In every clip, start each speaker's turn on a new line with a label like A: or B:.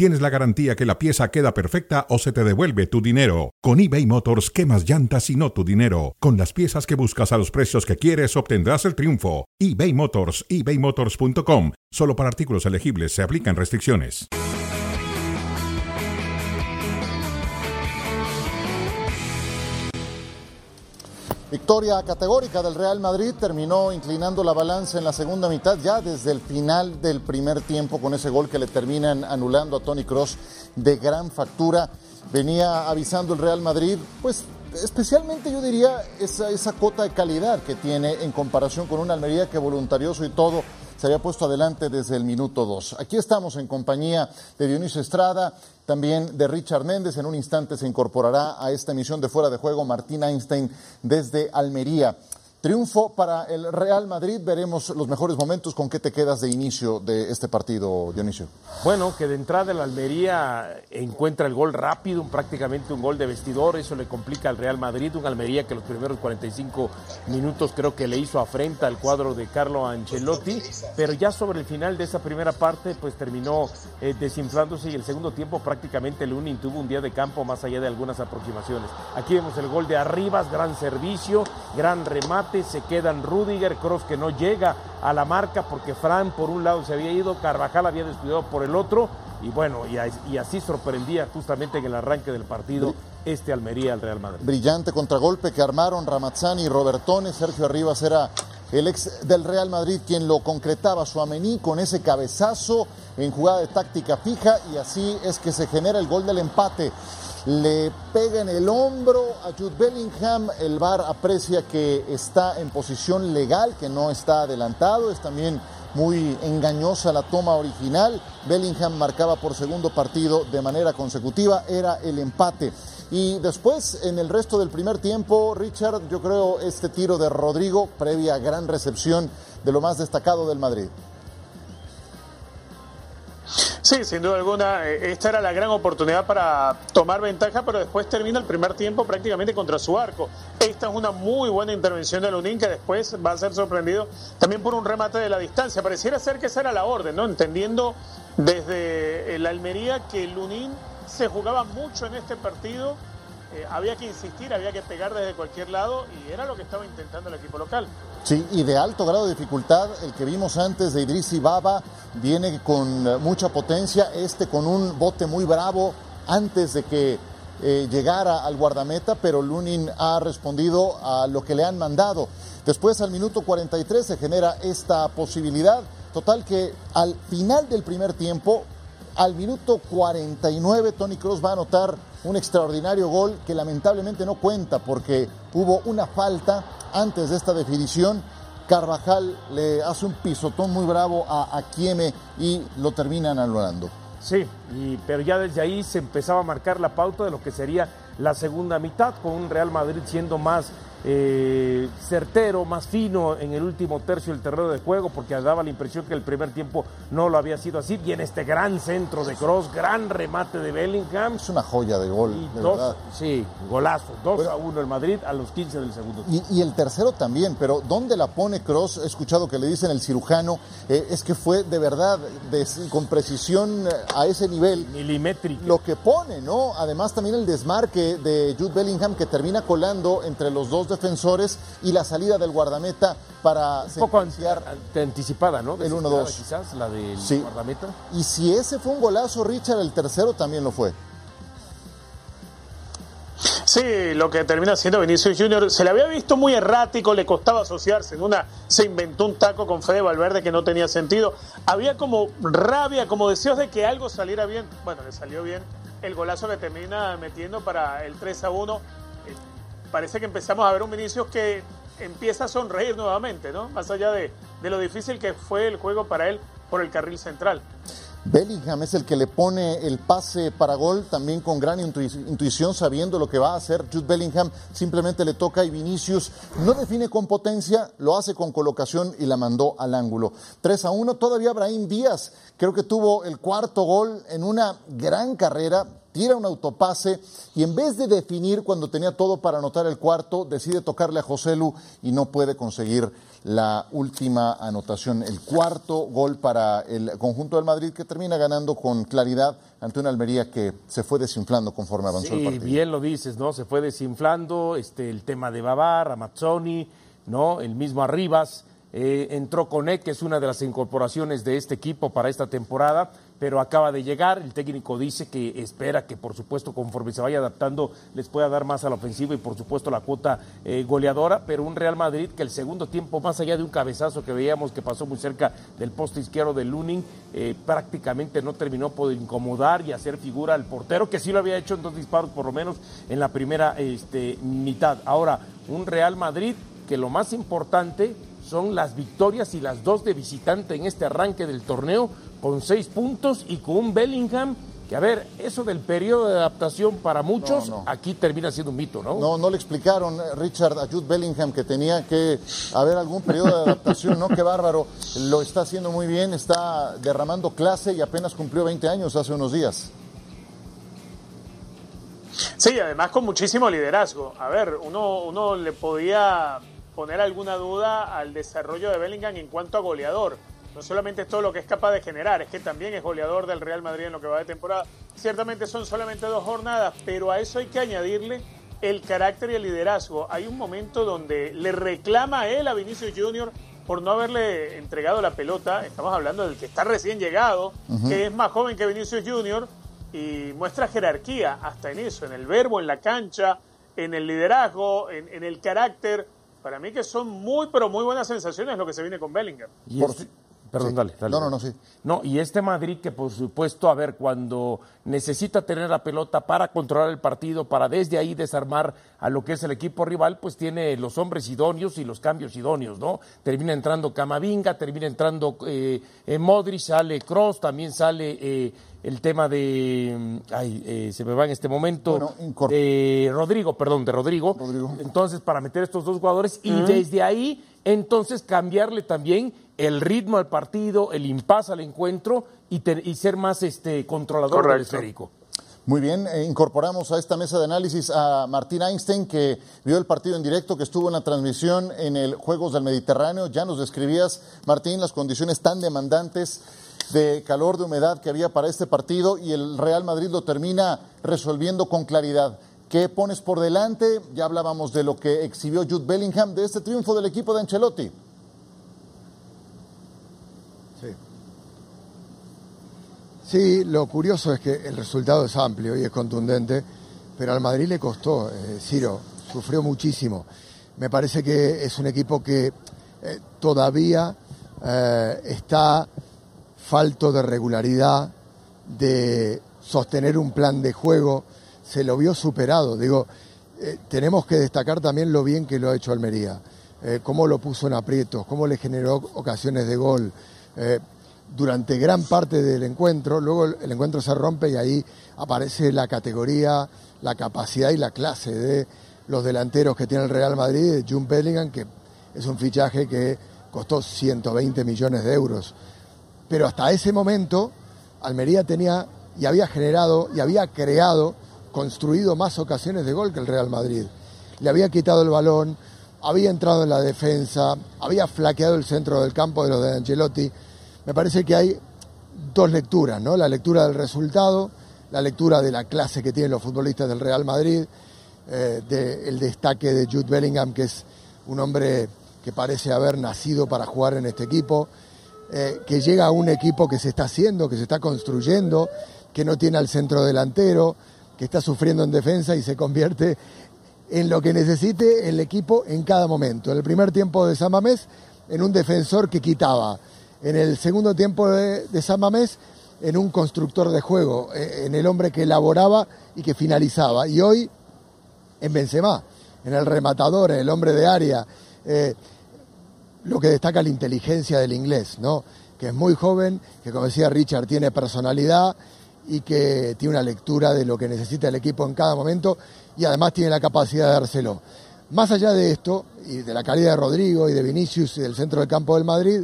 A: tienes la garantía que la pieza queda perfecta o se te devuelve tu dinero. Con eBay Motors, quemas llantas y no tu dinero. Con las piezas que buscas a los precios que quieres, obtendrás el triunfo. eBay Motors, ebaymotors.com. Solo para artículos elegibles se aplican restricciones.
B: Victoria categórica del Real Madrid terminó inclinando la balanza en la segunda mitad ya desde el final del primer tiempo con ese gol que le terminan anulando a Tony Cross de gran factura. Venía avisando el Real Madrid, pues especialmente yo diría esa, esa cota de calidad que tiene en comparación con una Almería que voluntarioso y todo se había puesto adelante desde el minuto 2. Aquí estamos en compañía de Dionisio Estrada, también de Richard Méndez. En un instante se incorporará a esta emisión de Fuera de Juego Martín Einstein desde Almería. Triunfo para el Real Madrid. Veremos los mejores momentos. ¿Con qué te quedas de inicio de este partido, Dionisio?
C: Bueno, que de entrada el Almería encuentra el gol rápido, prácticamente un gol de vestidor. Eso le complica al Real Madrid. Un Almería que los primeros 45 minutos creo que le hizo afrenta al cuadro de Carlo Ancelotti. Pero ya sobre el final de esa primera parte, pues terminó eh, desinflándose y el segundo tiempo prácticamente el Unin tuvo un día de campo más allá de algunas aproximaciones. Aquí vemos el gol de Arribas, gran servicio, gran remate se quedan Rudiger, Cross que no llega a la marca porque Fran por un lado se había ido, Carvajal había descuidado por el otro y bueno, y, así sorprendía justamente en el arranque del partido este Almería al Real Madrid.
B: Brillante contragolpe que armaron Ramazzani y Robertone, Sergio Arribas era el ex del Real Madrid quien lo concretaba su amení con ese cabezazo en jugada de táctica fija y así es que se genera el gol del empate le pega en el hombro a Jude Bellingham. El VAR aprecia que está en posición legal, que no está adelantado. Es también muy engañosa la toma original. Bellingham marcaba por segundo partido de manera consecutiva, era el empate. Y después, en el resto del primer tiempo, Richard, yo creo este tiro de Rodrigo, previa gran recepción de lo más destacado del Madrid.
D: Sí, sin duda alguna, eh, esta era la gran oportunidad para tomar ventaja, pero después termina el primer tiempo prácticamente contra su arco. Esta es una muy buena intervención de Lunín que después va a ser sorprendido también por un remate de la distancia. Pareciera ser que esa era la orden, ¿no? Entendiendo desde la Almería que Lunín se jugaba mucho en este partido eh, había que insistir, había que pegar desde cualquier lado y era lo que estaba intentando el equipo local.
B: Sí, y de alto grado de dificultad, el que vimos antes de Idris Baba viene con eh, mucha potencia, este con un bote muy bravo antes de que eh, llegara al guardameta, pero Lunin ha respondido a lo que le han mandado. Después, al minuto 43, se genera esta posibilidad. Total que al final del primer tiempo, al minuto 49, Tony Cross va a anotar un extraordinario gol que lamentablemente no cuenta porque hubo una falta antes de esta definición. Carvajal le hace un pisotón muy bravo a, a y lo terminan anulando.
C: Sí, pero ya desde ahí se empezaba a marcar la pauta de lo que sería la segunda mitad, con un Real Madrid siendo más eh, certero, más fino en el último tercio del terreno de juego, porque daba la impresión que el primer tiempo no lo había sido así. Viene este gran centro de Cross, gran remate de Bellingham.
B: Es una joya de gol.
C: sí, golazo. 2 a 1 el Madrid a los 15 del segundo
B: y, y, el tercero también, pero ¿dónde la pone Cross? He escuchado que le dicen el cirujano, eh, es que fue de verdad, con precisión eh, a ese nivel.
C: Milimétrico.
B: Lo que pone, ¿no? Además también el desmarque de Jude Bellingham que termina colando entre los dos defensores y la salida del guardameta para
C: un poco anticipada, ¿no?
B: El 1-2.
C: Quizás la del guardameta.
B: Y si ese fue un golazo, Richard, el tercero también lo fue.
D: Sí, lo que termina siendo Vinicius Junior se le había visto muy errático, le costaba asociarse. En una se inventó un taco con Fede Valverde que no tenía sentido. Había como rabia, como deseos de que algo saliera bien. Bueno, le salió bien el golazo que termina metiendo para el 3 a 1 parece que empezamos a ver un Vinicius que empieza a sonreír nuevamente, ¿no? Más allá de, lo difícil que fue el juego para él por el carril central.
B: Bellingham es el que le pone el pase para gol, también con gran intuición, sabiendo lo que va a hacer. Jude Bellingham simplemente le toca y Vinicius no define con potencia, lo hace con colocación y la mandó al ángulo. 3 a 1, todavía Brahim Díaz, creo que tuvo el cuarto gol en una gran carrera, tira un autopase y en vez de definir cuando tenía todo para anotar el cuarto, decide tocarle a Joselu y no puede conseguir la última anotación, el cuarto gol para el conjunto del Madrid que termina ganando con claridad ante una Almería que se fue desinflando conforme avanzó el partido.
C: bien lo dices, ¿no? Se fue desinflando, este, el tema de Babar, Amazzoni, ¿no? El mismo Arribas, eh, entró Conet, que es una de las incorporaciones de este equipo para esta temporada, pero acaba de llegar. El técnico dice que espera que, por supuesto, conforme se vaya adaptando, les pueda dar más a la ofensiva y, por supuesto, la cuota eh, goleadora. Pero un Real Madrid que el segundo tiempo, más allá de un cabezazo que veíamos que pasó muy cerca del poste izquierdo de Lunin, eh, prácticamente no terminó por incomodar y hacer figura al portero, que sí lo había hecho en dos disparos, por lo menos en la primera este, mitad. Ahora, un Real Madrid que lo más importante son las victorias y las dos de visitante en este arranque del torneo, con seis puntos y con un Bellingham que a ver, eso del periodo de adaptación para muchos aquí termina siendo un mito, ¿no?
B: No, no le explicaron, eh, Richard, a Jude Bellingham que tenía que haber algún periodo de adaptación, ¿no? Qué bárbaro, lo está haciendo muy bien, está derramando clase y apenas cumplió 20 años hace unos días.
D: Sí, además con muchísimo liderazgo. A ver, uno, uno le podía poner alguna duda al desarrollo de Bellingham en cuanto a goleador. No solamente es todo lo que es capaz de generar, es que también es goleador del Real Madrid en lo que va de temporada. Ciertamente son solamente dos jornadas, pero a eso hay que añadirle el carácter y el liderazgo. Hay un momento donde le reclama a él a Vinicius Junior por no haberle entregado la pelota. Estamos hablando del que está recién llegado, que es más joven que Vinicius Junior y muestra jerarquía hasta en eso, en el verbo, en la cancha, en el liderazgo, en el carácter para mí que son muy, pero muy buenas sensaciones lo que se viene con Bellingham.
C: Este, perdón, dale, dale.
B: No, no, no, sí.
C: No, y este Madrid que por supuesto, a ver, cuando necesita tener la pelota para controlar el partido, para desde ahí desarmar a lo que es el equipo rival, pues tiene los hombres idóneos y los cambios idóneos, ¿no? Termina entrando Camavinga, termina entrando eh, Modric, sale Cross, también sale... Eh, el tema de, mm, ay, eh, se me va en este momento, de Rodrigo, perdón, de Rodrigo. Entonces, para meter estos dos jugadores y desde ahí, entonces cambiarle también el ritmo al partido, el impas al encuentro y, y ser más este controlador del esférico.
B: Muy bien, eh, incorporamos a esta mesa de análisis a Martín Einstein, que vio el partido en directo, que estuvo en la transmisión en el Juegos del Mediterráneo. Ya nos describías, Martín, las condiciones tan demandantes de calor, de humedad que había para este partido y el Real Madrid lo termina resolviendo con claridad. ¿Qué pones por delante? Ya hablábamos de lo que exhibió Jude Bellingham, de este triunfo del equipo de Ancelotti.
E: Sí, lo curioso es que el resultado es amplio y es contundente, pero al Madrid le costó, eh, Ciro, sufrió muchísimo. Me parece que es un equipo que eh, todavía eh, está falto de regularidad, de sostener un plan de juego, se lo vio superado. Digo, tenemos que destacar también lo bien que lo ha hecho Almería, cómo lo puso en aprietos, cómo le generó ocasiones de gol. Durante gran parte del encuentro, luego el encuentro se rompe y ahí aparece la categoría, la capacidad y la clase de los delanteros que tiene el Real Madrid, June Bellingham, que es un fichaje que costó 120 millones de euros pero hasta ese momento Almería tenía y había generado y había creado, construido más ocasiones de gol que el Real Madrid. Le había quitado el balón, había entrado en la defensa, había flaqueado el centro del campo de los de Ancelotti. Me parece que hay dos lecturas, ¿no? La lectura del resultado, la lectura de la clase que tienen los futbolistas del Real Madrid, eh, del destaque de Jude Bellingham, que es un hombre que parece haber nacido para jugar en este equipo, eh, que llega a un equipo que se está haciendo, que se está construyendo, que no tiene al centro delantero, que está sufriendo en defensa y se convierte en lo que necesite el equipo en cada momento. En el primer tiempo de San Mamés, en un defensor que quitaba. En el segundo tiempo de, San Mamés, en un constructor de juego, eh, en el hombre que elaboraba y que finalizaba. Y hoy, en Benzema, en el rematador, en el hombre de área. Eh, lo que destaca la inteligencia del inglés, ¿no? que es muy joven, que como decía Richard tiene personalidad y que tiene una lectura de lo que necesita el equipo en cada momento y además tiene la capacidad de dárselo. Más allá de esto, y de la calidad de Rodrigo y de Vinicius y del centro del campo del Madrid,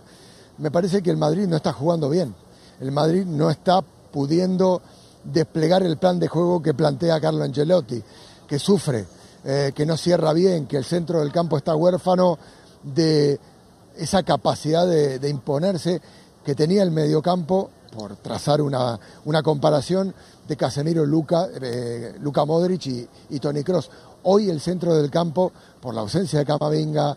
E: me parece que el Madrid no está jugando bien. El Madrid no está pudiendo desplegar el plan de juego que plantea Carlo Ancelotti, que sufre, eh, que no cierra bien, que el centro del campo está huérfano de esa capacidad de, imponerse que tenía el mediocampo, por trazar una, una comparación, de Casemiro, Luca, eh, Luca Modric y, y Tony Cross. Hoy el centro del campo, por la ausencia de Camavinga,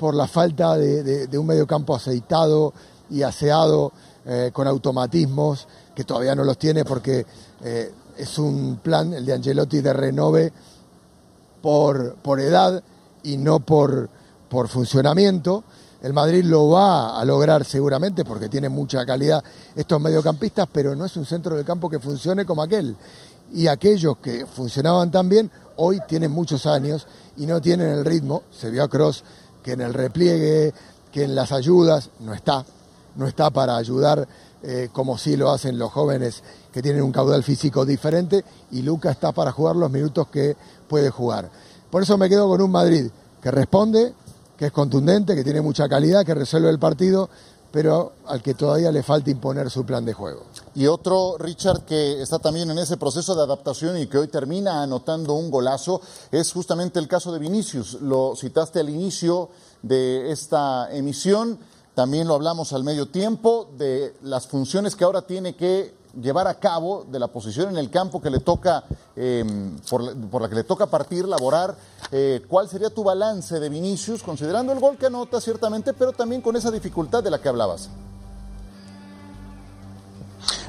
E: por la falta de, un medio campo aceitado y aseado eh, con automatismos, que todavía no los tiene porque eh, es un plan, el de Angelotti, de renove por, por edad y no por, por funcionamiento. El Madrid lo va a lograr seguramente porque tiene mucha calidad estos mediocampistas, pero no es un centro del campo que funcione como aquel. Y aquellos que funcionaban tan bien hoy tienen muchos años y no tienen el ritmo. Se vio a Cross que en el repliegue, que en las ayudas, no está, no está para ayudar eh, como sí lo hacen los jóvenes que tienen un caudal físico diferente y Luca está para jugar los minutos que puede jugar. Por eso me quedo con un Madrid que responde, que es contundente, que tiene mucha calidad, que resuelve el partido, pero al que todavía le falta imponer su plan de juego.
B: Y otro, Richard, que está también en ese proceso de adaptación y que hoy termina anotando un golazo, es justamente el caso de Vinicius. Lo citaste al inicio de esta emisión, también lo hablamos al medio tiempo, de las funciones que ahora tiene que llevar a cabo de la posición en el campo que le toca, em, por, la, que le toca partir, laborar. Eh, ¿Cuál sería tu balance de Vinicius, considerando el gol que anota ciertamente, pero también con esa dificultad de la que hablabas?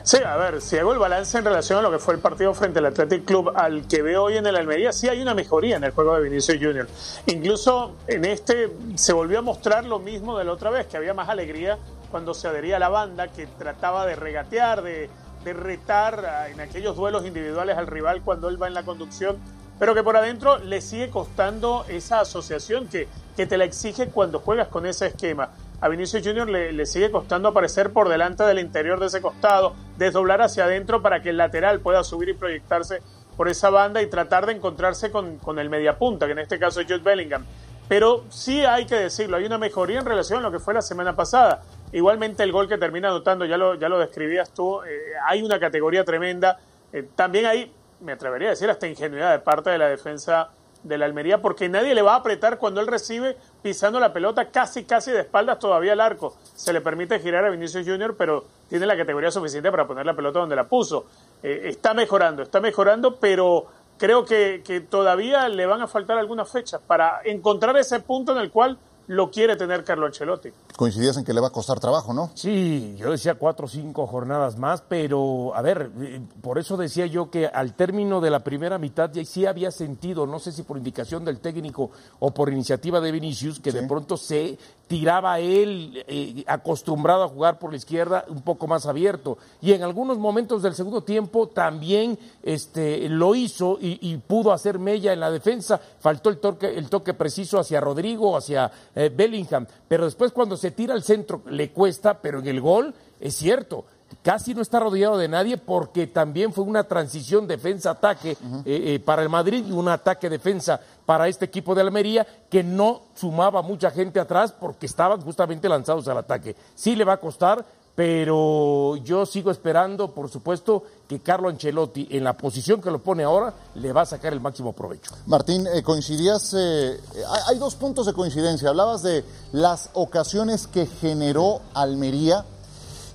D: Sí, a ver, si hago el balance en relación a lo que fue el partido frente al Athletic Club al que veo hoy en el Almería, sí hay una mejoría en el juego de Vinicius Junior. Incluso en este se volvió a mostrar lo mismo de la otra vez, que había más alegría cuando se adhería a la banda, que trataba de regatear, de, de retar en aquellos duelos individuales al rival cuando él va en la conducción, pero que por adentro le sigue costando esa asociación que, que te la exige cuando juegas con ese esquema. A Vinicius Junior le, sigue costando aparecer por delante del interior de ese costado, desdoblar hacia adentro para que el lateral pueda subir y proyectarse por esa banda y tratar de encontrarse con, el mediapunta, que en este caso es Jude Bellingham. Pero sí hay que decirlo, hay una mejoría en relación a lo que fue la semana pasada. Igualmente el gol que termina anotando, ya lo, ya lo describías tú, eh, hay una categoría tremenda. Eh, también hay, me atrevería a decir, hasta ingenuidad de parte de la defensa de la Almería, porque nadie le va a apretar cuando él recibe pisando la pelota casi, casi de espaldas todavía al arco. Se le permite girar a Vinicius Junior, pero tiene la categoría suficiente para poner la pelota donde la puso. Eh, está mejorando, está mejorando, pero creo que, que todavía le van a faltar algunas fechas para encontrar ese punto en el cual lo quiere tener Carlo Ancelotti.
B: Coincidías en que le va a costar trabajo, ¿no?
C: Sí, yo decía cuatro o cinco jornadas más, pero a ver, eh, por eso decía yo que al término de la primera mitad ya sí había sentido, no sé si por indicación del técnico o por iniciativa de Vinicius, que de pronto se tiraba él eh, acostumbrado a jugar por la izquierda un poco más abierto. Y en algunos momentos del segundo tiempo también este lo hizo y, pudo hacer mella en la defensa. Faltó el toque el toque preciso hacia Rodrigo hacia eh, Bellingham. Pero después cuando se tira al centro le cuesta pero en el gol es cierto casi no está rodeado de nadie porque también fue una transición defensa-ataque eh, eh, para el Madrid y un ataque-defensa para este equipo de Almería que no sumaba mucha gente atrás porque estaban justamente lanzados al ataque. Sí le va a costar, pero yo sigo esperando, por supuesto, que Carlo Ancelotti, en la posición que lo pone ahora, le va a sacar el máximo provecho.
B: Martín, eh, coincidías, hay dos puntos de coincidencia. Hablabas de las ocasiones que generó Almería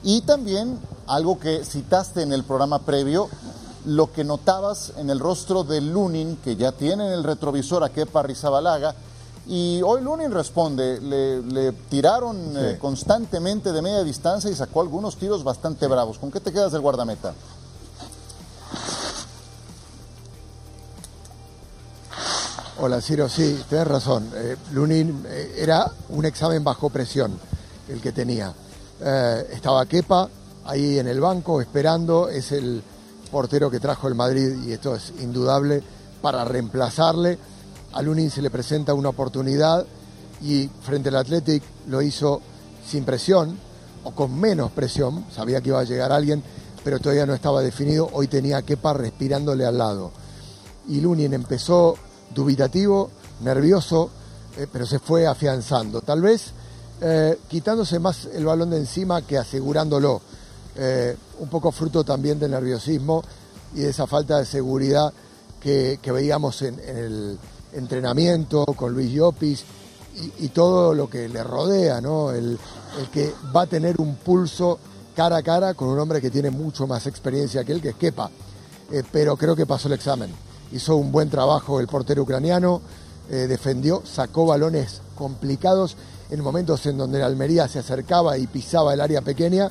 B: y también algo que citaste en el programa previo, lo que notabas en el rostro de Lunin, que ya tiene en el retrovisor a Kepa Rizabalaga, y hoy Lunin responde, le, tiraron eh, constantemente de media distancia y sacó algunos tiros bastante bravos. ¿Con qué te quedas del guardameta?
E: Hola Ciro, sí, tienes razón. Eh, Lunin eh, era un examen bajo presión el que tenía. Eh, estaba Kepa ahí en el banco esperando, es el portero que trajo el Madrid y esto es indudable para reemplazarle. A Lunin se le presenta una oportunidad y frente al Athletic lo hizo sin presión, o con menos presión, sabía que iba a llegar alguien, pero todavía no estaba definido, hoy tenía Kepa respirándole al lado. Y Lunin empezó dubitativo, nervioso, eh, pero se fue afianzando. Tal vez eh, quitándose más el balón de encima que asegurándolo. Eh, un poco fruto también del nerviosismo y de esa falta de seguridad que, veíamos en, el entrenamiento con Luis Llopis y, todo lo que le rodea, ¿no? El, que va a tener un pulso cara a cara con un hombre que tiene mucho más experiencia que él, que es Kepa. pero creo que pasó el examen. Hizo un buen trabajo el portero ucraniano, defendió, sacó balones complicados en momentos en donde la Almería se acercaba y pisaba el área pequeña,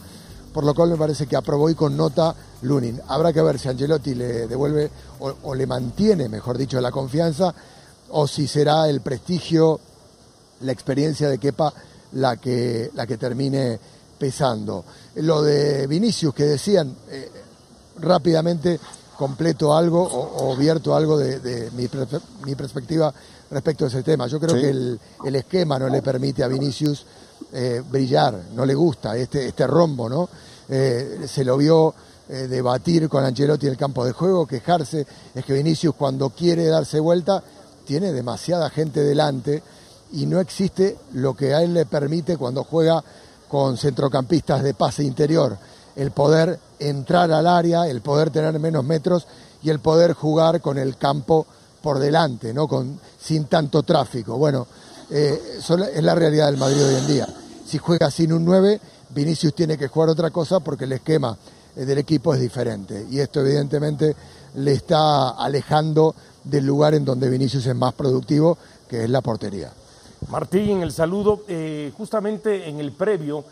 E: por lo cual me parece que aprobó y con nota Lunin. Habrá que ver si Angelotti le devuelve o, le mantiene, mejor dicho, la confianza, o si será el prestigio, la experiencia de Kepa la que, la que termine pesando. Lo de Vinicius que decían, eh, rápidamente completo algo o, vierto algo de, mi, mi perspectiva respecto a ese tema. Yo creo que el, esquema no le permite a Vinicius eh, brillar, no le gusta este, este rombo, ¿no? Eh, se lo vio eh, debatir con Ancelotti en el campo de juego, quejarse, es que Vinicius cuando quiere darse vuelta tiene demasiada gente delante y no existe lo que a él le permite cuando juega con centrocampistas de pase interior, el poder entrar al área, el poder tener menos metros y el poder jugar con el campo por delante, ¿no? Con, sin tanto tráfico. Bueno, eh, es la realidad del Madrid hoy en día. Si juega sin un 9, Vinicius tiene que jugar otra cosa porque el esquema eh, del equipo es diferente. Y esto evidentemente le está alejando del lugar en donde Vinicius es más productivo, que es la portería.
C: Martín, el saludo. Eh, justamente en el previo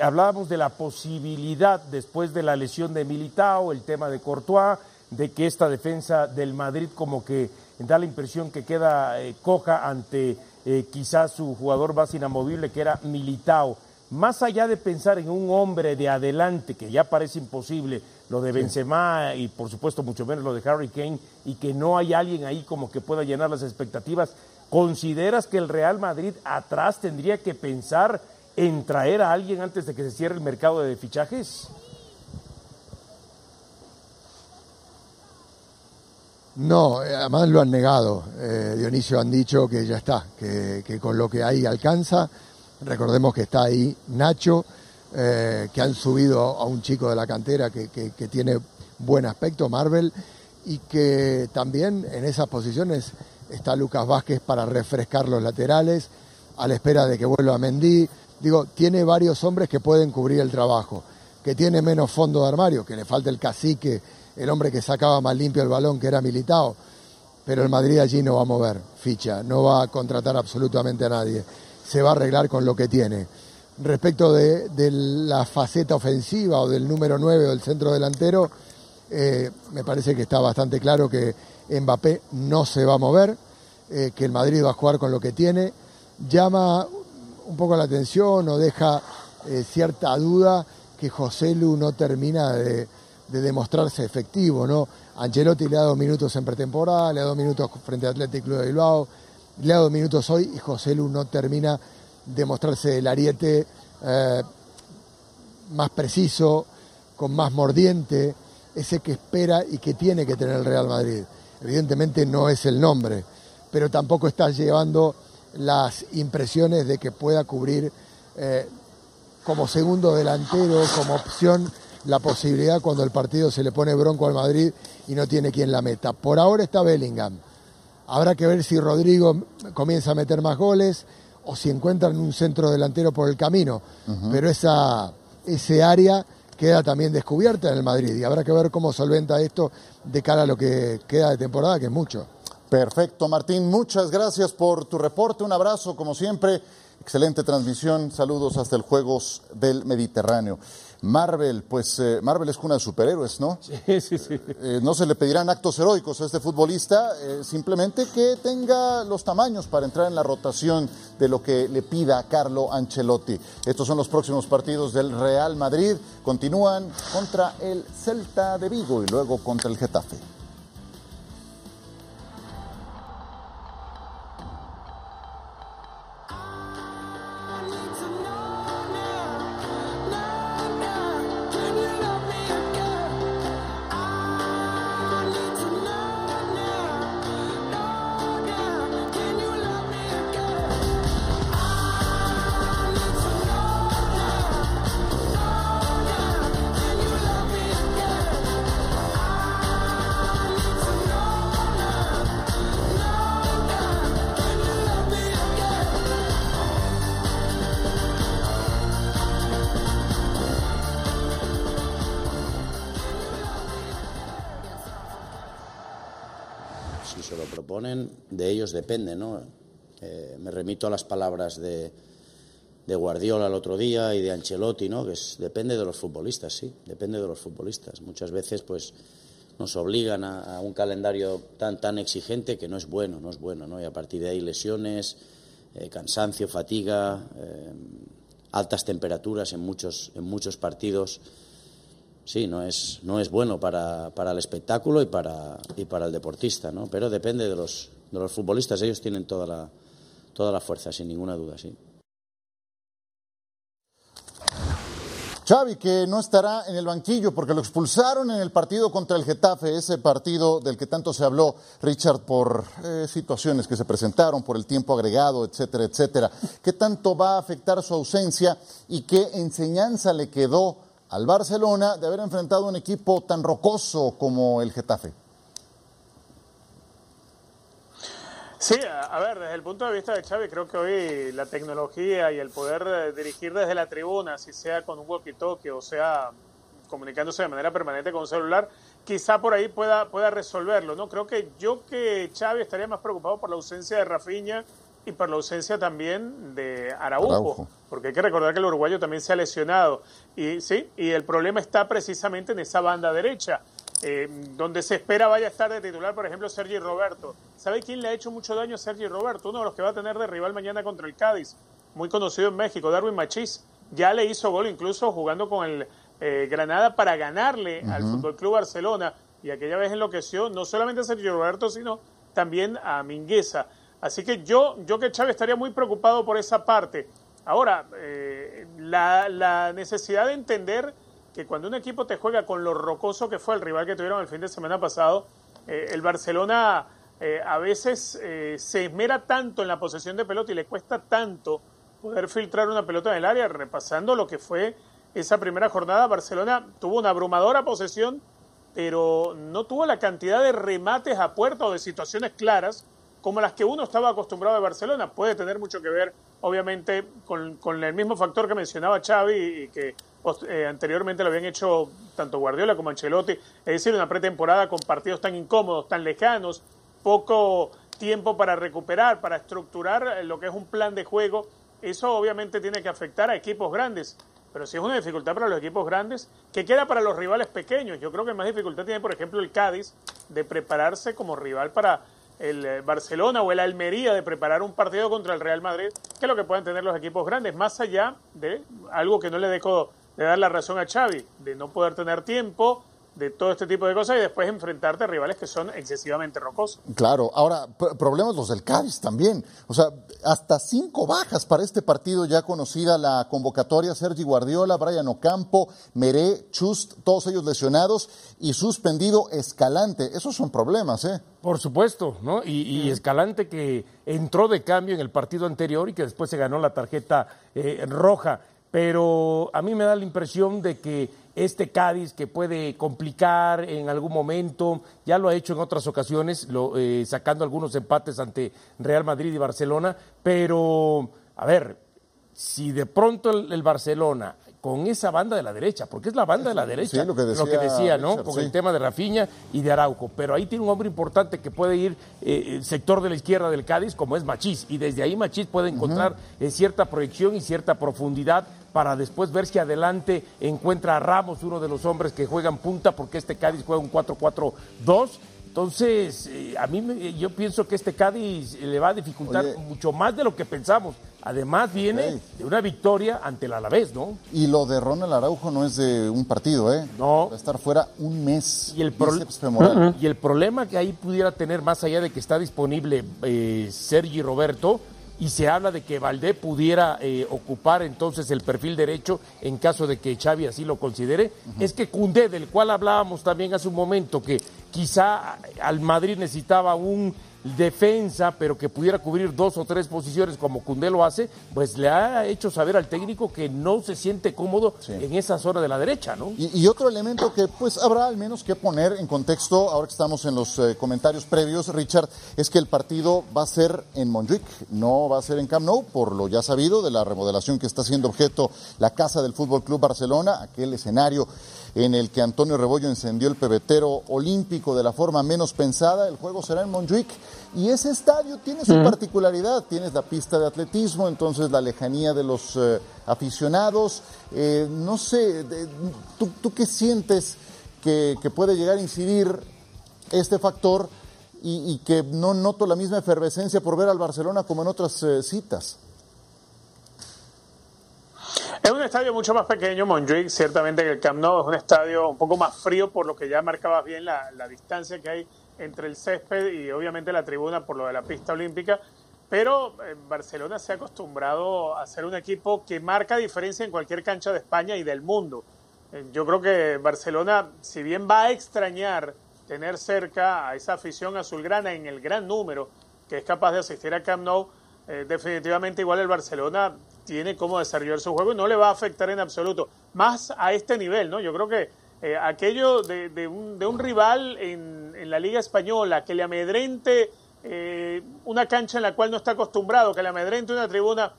C: hablábamos de la posibilidad, después de la lesión de Militao, el tema de Courtois, de que esta defensa del Madrid como que da la impresión que queda eh, coja ante eh, quizás su jugador más inamovible que era Militao. Más allá de pensar en un hombre de adelante, que ya parece imposible, lo de Benzema y por supuesto mucho menos lo de Harry Kane, y que no hay alguien ahí como que pueda llenar las expectativas, ¿consideras que el Real Madrid atrás tendría que pensar en traer a alguien antes de que se cierre el mercado de fichajes?
E: No, eh, además lo han negado. Eh, Dionisio han dicho que ya está, que, con lo que hay alcanza. Recordemos que está ahí Nacho, eh, que han subido a un chico de la cantera que, tiene buen aspecto, Marvel, y que también en esas posiciones está Lucas Vázquez para refrescar los laterales, a la espera de que vuelva Mendy. Digo, tiene varios hombres que pueden cubrir el trabajo, que tiene menos fondo de armario, que le falta el cacique el hombre que sacaba más limpio el balón, que era militado. Pero el Madrid allí no va a mover ficha, no va a contratar absolutamente a nadie. Se va a arreglar con lo que tiene. Respecto de, la faceta ofensiva o del número 9 o del centro delantero, eh, me parece que está bastante claro que Mbappé no se va a mover, eh, que el Madrid va a jugar con lo que tiene. Llama un poco la atención o deja eh, cierta duda que José Lu no termina de, de demostrarse efectivo, ¿no? Ancelotti le ha dado minutos en pretemporada, le ha dado minutos frente al Athletic Club de Bilbao, le ha dado minutos hoy y José Lu no termina de mostrarse el ariete eh, más preciso, con más mordiente, ese que espera y que tiene que tener el Real Madrid. Evidentemente no es el nombre, pero tampoco está llevando las impresiones de que pueda cubrir eh, como segundo delantero, como opción la posibilidad cuando el partido se le pone bronco al Madrid y no tiene quien la meta. Por ahora está Bellingham. Habrá que ver si Rodrigo comienza a meter más goles o si encuentran un centro delantero por el camino. Pero esa, ese área queda también descubierta en el Madrid y habrá que ver cómo solventa esto de cara a lo que queda de temporada, que es mucho.
B: Perfecto, Martín. Muchas gracias por tu reporte. Un abrazo, como siempre. Excelente transmisión. Saludos hasta el Juegos del Mediterráneo. Marvel, pues eh, Marvel es una de superhéroes, ¿no?
C: Sí, sí, sí.
B: Eh, no se le pedirán actos heroicos a este futbolista, eh, simplemente que tenga los tamaños para entrar en la rotación de lo que le pida Carlo Ancelotti. Estos son los próximos partidos del Real Madrid. Continúan contra el Celta de Vigo y luego contra el Getafe.
F: De ellos depende, ¿no? Eh, me remito a las palabras de, de Guardiola el otro día y de Ancelotti, ¿no? Que depende de los futbolistas, sí, depende de los futbolistas. Muchas veces, pues, nos obligan a, un calendario tan tan exigente que no es bueno, no es bueno, ¿no? Y a partir de ahí lesiones, eh, cansancio, fatiga, eh, altas temperaturas en muchos en muchos partidos. Sí, no es no es bueno para, para el espectáculo y para y para el deportista, ¿no? Pero depende de los de los futbolistas, ellos tienen toda la toda la fuerza, sin ninguna duda, sí.
B: Xavi, que no estará en el banquillo porque lo expulsaron en el partido contra el Getafe, ese partido del que tanto se habló, Richard, por eh, situaciones que se presentaron, por el tiempo agregado, etcétera, etcétera. ¿Qué tanto va a afectar su ausencia y qué enseñanza le quedó al Barcelona de haber enfrentado un equipo tan rocoso como el Getafe?
D: Sí, a, ver, desde el punto de vista de Xavi, creo que hoy la tecnología y el poder eh, dirigir desde la tribuna, si sea con un walkie-talkie o sea comunicándose de manera permanente con un celular, quizá por ahí pueda, pueda resolverlo, ¿no? Creo que yo que Xavi estaría más preocupado por la ausencia de Rafinha y por la ausencia también de Araujo, porque hay que recordar que el uruguayo también se ha lesionado y sí, y el problema está precisamente en esa banda derecha. Eh, donde se espera vaya a estar de titular, por ejemplo, Sergi Roberto. ¿Sabe quién le ha hecho mucho daño a Sergi Roberto? Uno de los que va a tener de rival mañana contra el Cádiz, muy conocido en México, Darwin Machís. Ya le hizo gol incluso jugando con el eh, Granada para ganarle al Fútbol Club Barcelona y aquella vez enloqueció no solamente a Sergio Roberto, sino también a Mingueza. Así que yo, yo que Chávez estaría muy preocupado por esa parte. Ahora, eh, la, necesidad de entender que cuando un equipo te juega con lo rocoso que fue el rival que tuvieron el fin de semana pasado, eh, el Barcelona eh, a veces se esmera tanto en la posesión de pelota y le cuesta tanto poder filtrar una pelota en el área, repasando lo que fue esa primera jornada, Barcelona tuvo una abrumadora posesión, pero no tuvo la cantidad de remates a puerta o de situaciones claras como las que uno estaba acostumbrado de Barcelona. Puede tener mucho que ver, obviamente, con, con el mismo factor que mencionaba Xavi y que eh, anteriormente lo habían hecho tanto Guardiola como Ancelotti, es decir, una pretemporada con partidos tan incómodos, tan lejanos, poco tiempo para recuperar, para estructurar lo que es un plan de juego, eso obviamente tiene que afectar a equipos grandes. Pero si es una dificultad para los equipos grandes, ¿qué queda para los rivales pequeños? Yo creo que más dificultad tiene, por ejemplo, el Cádiz de prepararse como rival para el eh, Barcelona o el Almería de preparar un partido contra el Real Madrid, que es lo que pueden tener los equipos grandes, más allá de algo que no le dejo de dar la razón a Xavi, de no poder tener tiempo, de todo este tipo de cosas y después enfrentarte a rivales que son excesivamente rocosos.
B: Claro, ahora, problemas los del Cádiz también. O sea, hasta cinco bajas para este partido ya conocida la convocatoria, Sergi Guardiola, Brian Ocampo, Meré, Chust, todos ellos lesionados y suspendido Escalante. Esos son problemas, ¿eh?
C: Por supuesto, ¿no? Y, Escalante que entró de cambio en el partido anterior y que después se ganó la tarjeta eh, roja pero a mí me da la impresión de que este Cádiz que puede complicar en algún momento, ya lo ha hecho en otras ocasiones, eh, sacando algunos empates ante Real Madrid y Barcelona, pero a ver, si de pronto el Barcelona con esa banda de la derecha, porque es la banda de la derecha, lo, que decía, ¿no? con el tema de Rafiña y de Arauco. Pero ahí tiene un hombre importante que puede ir eh, el sector de la izquierda del Cádiz, como es Machís, y desde ahí Machís puede encontrar eh, cierta proyección y cierta profundidad para después ver si adelante encuentra a Ramos, uno de los hombres que juegan punta, porque este Cádiz juega un 4-4-2 entonces, eh, a mí yo pienso que este Cádiz le va a dificultar mucho más de lo que pensamos. Además viene de una victoria ante el Alavés, ¿no?
B: Y lo de Ronald Araujo no es de un partido, ¿eh?
C: No.
B: Va a estar fuera un mes.
C: Y el, y el problema que ahí pudiera tener, más allá de que está disponible eh, Sergi Roberto, y se habla de que Valdé pudiera eh, ocupar entonces el perfil derecho en caso de que Xavi así lo considere, es que Cundé, del cual hablábamos también hace un momento, que quizá al Madrid necesitaba un defensa, pero que pudiera cubrir dos o tres posiciones como Cundé lo hace, pues le ha hecho saber al técnico que no se siente cómodo en esa zona de la derecha, ¿no?
B: Y, otro elemento que pues habrá al menos que poner en contexto, ahora que estamos en los eh, comentarios previos, Richard, es que el partido va a ser en Montjuic, no va a ser en Camp Nou, por lo ya sabido de la remodelación que está siendo objeto la casa del Fútbol Club Barcelona, aquel escenario en el que Antonio Rebollo encendió el pebetero olímpico de la forma menos pensada. El juego será en Montjuic y ese estadio tiene su particularidad. Tienes la pista de atletismo, entonces la lejanía de los eh, aficionados. Eh, no sé, ¿tú, qué sientes que, puede llegar a incidir este factor y, que no noto la misma efervescencia por ver al Barcelona como en otras eh, citas?
D: Es un estadio mucho más pequeño, Montjuic, ciertamente que el Camp Nou es un estadio un poco más frío, por lo que ya marcabas bien la, distancia que hay entre el césped y obviamente la tribuna por lo de la pista olímpica. Pero eh, Barcelona se ha acostumbrado a ser un equipo que marca diferencia en cualquier cancha de España y del mundo. Eh, yo creo que Barcelona, si bien va a extrañar tener cerca a esa afición azulgrana en el gran número que es capaz de asistir a Camp Nou, eh, definitivamente igual el Barcelona tiene cómo desarrollar su juego y no le va a afectar en absoluto. Más a este nivel, ¿no? Yo creo que eh, aquello de, un, rival en, la Liga Española que le amedrente eh, una cancha en la cual no está acostumbrado, que le amedrente una tribuna,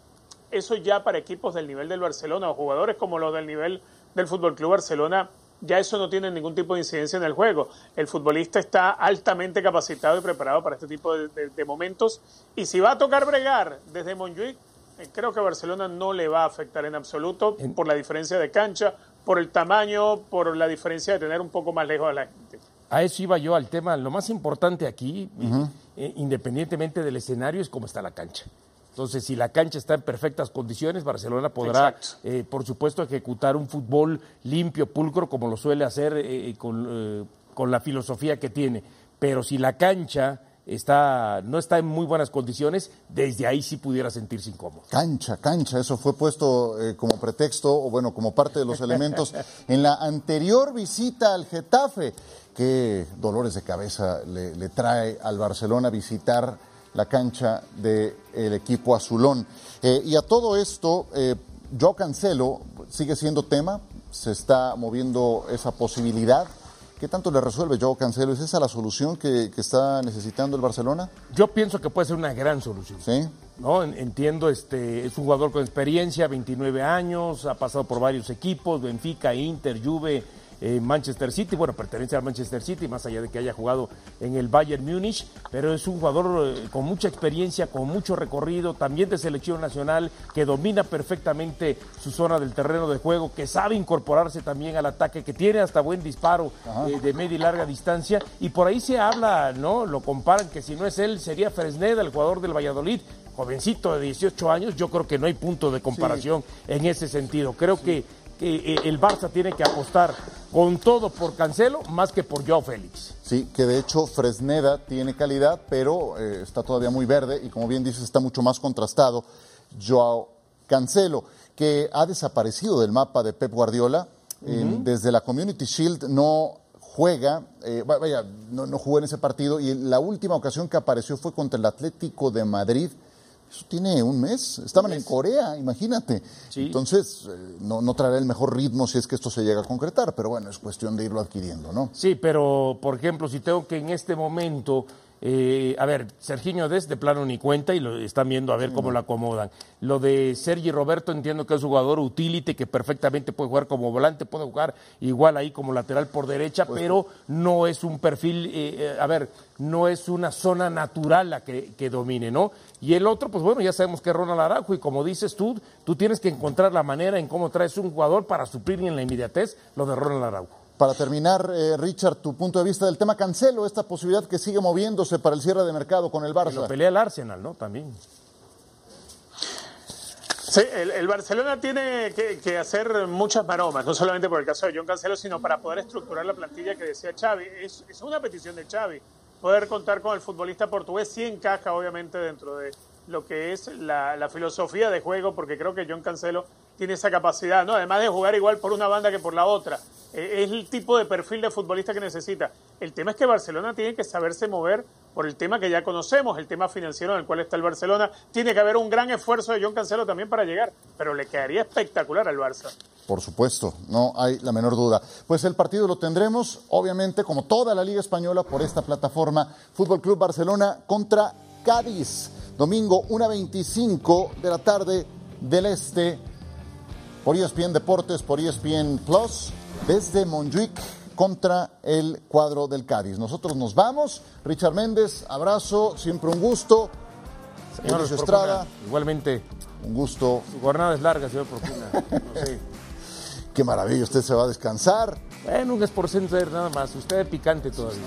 D: eso ya para equipos del nivel del Barcelona o jugadores como los del nivel del Fútbol Club Barcelona, ya eso no tiene ningún tipo de incidencia en el juego. El futbolista está altamente capacitado y preparado para este tipo de, momentos. Y si va a tocar bregar desde Montjuic, eh, creo que Barcelona no le va a afectar en absoluto por la diferencia de cancha, por el tamaño, por la diferencia de tener un poco más lejos a la gente.
C: A eso iba yo al tema. Lo más importante aquí, eh, independientemente del escenario, es cómo está la cancha. Entonces, si la cancha está en perfectas condiciones, Barcelona podrá, eh, por supuesto, ejecutar un fútbol limpio, pulcro, como lo suele hacer con, con la filosofía que tiene. Pero si la cancha está, no está en muy buenas condiciones, desde ahí sí pudiera sentirse incómodo.
B: Cancha, cancha, eso fue puesto eh, como pretexto, o bueno, como parte de los elementos en la anterior visita al Getafe. Qué dolores de cabeza le, trae al Barcelona visitar la cancha del equipo azulón. Eh, y a todo esto, eh, yo Cancelo sigue siendo tema, se está moviendo esa posibilidad ¿Qué tanto le resuelve Joe Cancelo? ¿Es esa la solución que, está necesitando el Barcelona?
C: Yo pienso que puede ser una gran solución.
B: Sí.
C: ¿no? Entiendo, este, es un jugador con experiencia, 29 años, ha pasado por varios equipos, Benfica, Inter, Juve, Manchester City, bueno, pertenece al Manchester City, más allá de que haya jugado en el Bayern Múnich, pero es un jugador eh, con mucha experiencia, con mucho recorrido, también de selección nacional, que domina perfectamente su zona del terreno de juego, que sabe incorporarse también al ataque, que tiene hasta buen disparo eh, de media y larga distancia, y por ahí se habla, ¿no? Lo comparan que si no es él, sería Fresneda, el jugador del Valladolid, jovencito de 18 años, yo creo que no hay punto de comparación en ese sentido. Creo que que eh, el Barça tiene que apostar con todo por Cancelo más que por Joao Félix.
B: Sí, que de hecho Fresneda tiene calidad, pero eh, está todavía muy verde y como bien dices está mucho más contrastado Joao Cancelo, que ha desaparecido del mapa de Pep Guardiola. desde la Community Shield no juega, eh, vaya, no, no jugó en ese partido y la última ocasión que apareció fue contra el Atlético de Madrid eso tiene un mes. Estaban en Corea, imagínate. Entonces, eh, no, no traerá el mejor ritmo si es que esto se llega a concretar, pero bueno, es cuestión de irlo adquiriendo, ¿no?
C: Sí, pero por ejemplo, si tengo que en este momento eh, a ver, Serginho Des de plano ni cuenta y lo están viendo a ver cómo lo acomodan. Lo de Sergi Roberto entiendo que es un jugador utility que perfectamente puede jugar como volante, puede jugar igual ahí como lateral por derecha, pues pero no es un perfil, eh, eh, a ver, no es una zona natural la que, que, domine, ¿no? Y el otro, pues bueno, ya sabemos que es Ronald Araujo y como dices tú, tú tienes que encontrar la manera en cómo traes un jugador para suplir en la inmediatez lo de Ronald Araujo.
B: Para terminar, eh, Richard, tu punto de vista del tema Cancelo, esta posibilidad que sigue moviéndose para el cierre de mercado con el Barça.
C: lo pelea el Arsenal, ¿no? También.
D: Sí, el, Barcelona tiene que, hacer muchas maromas, no solamente por el caso de John Cancelo, sino para poder estructurar la plantilla que decía Xavi. Es, una petición de Xavi, poder contar con el futbolista portugués, sí encaja obviamente dentro de lo que es la, la filosofía de juego, porque creo que John Cancelo tiene esa capacidad, ¿no? Además de jugar igual por una banda que por la otra. Eh, es el tipo de perfil de futbolista que necesita. El tema es que Barcelona tiene que saberse mover por el tema que ya conocemos, el tema financiero en el cual está el Barcelona. Tiene que haber un gran esfuerzo de John Cancelo también para llegar, pero le quedaría espectacular al Barça.
B: Por supuesto, no hay la menor duda. Pues el partido lo tendremos, obviamente, como toda la Liga Española, por esta plataforma Fútbol Club Barcelona contra Cádiz. Domingo 1.25 de la tarde del Este, por ESPN Deportes, por ESPN Plus, desde Montjuic contra el cuadro del Cádiz. Nosotros nos vamos. Richard Méndez, abrazo, siempre un gusto.
C: Señor Estrada. Igualmente.
B: Un gusto.
C: Su jornada es larga, señor Profuna. No sé.
B: Qué maravilla, usted se va a descansar.
C: Bueno, un Sport Center nada más. Usted es picante todavía.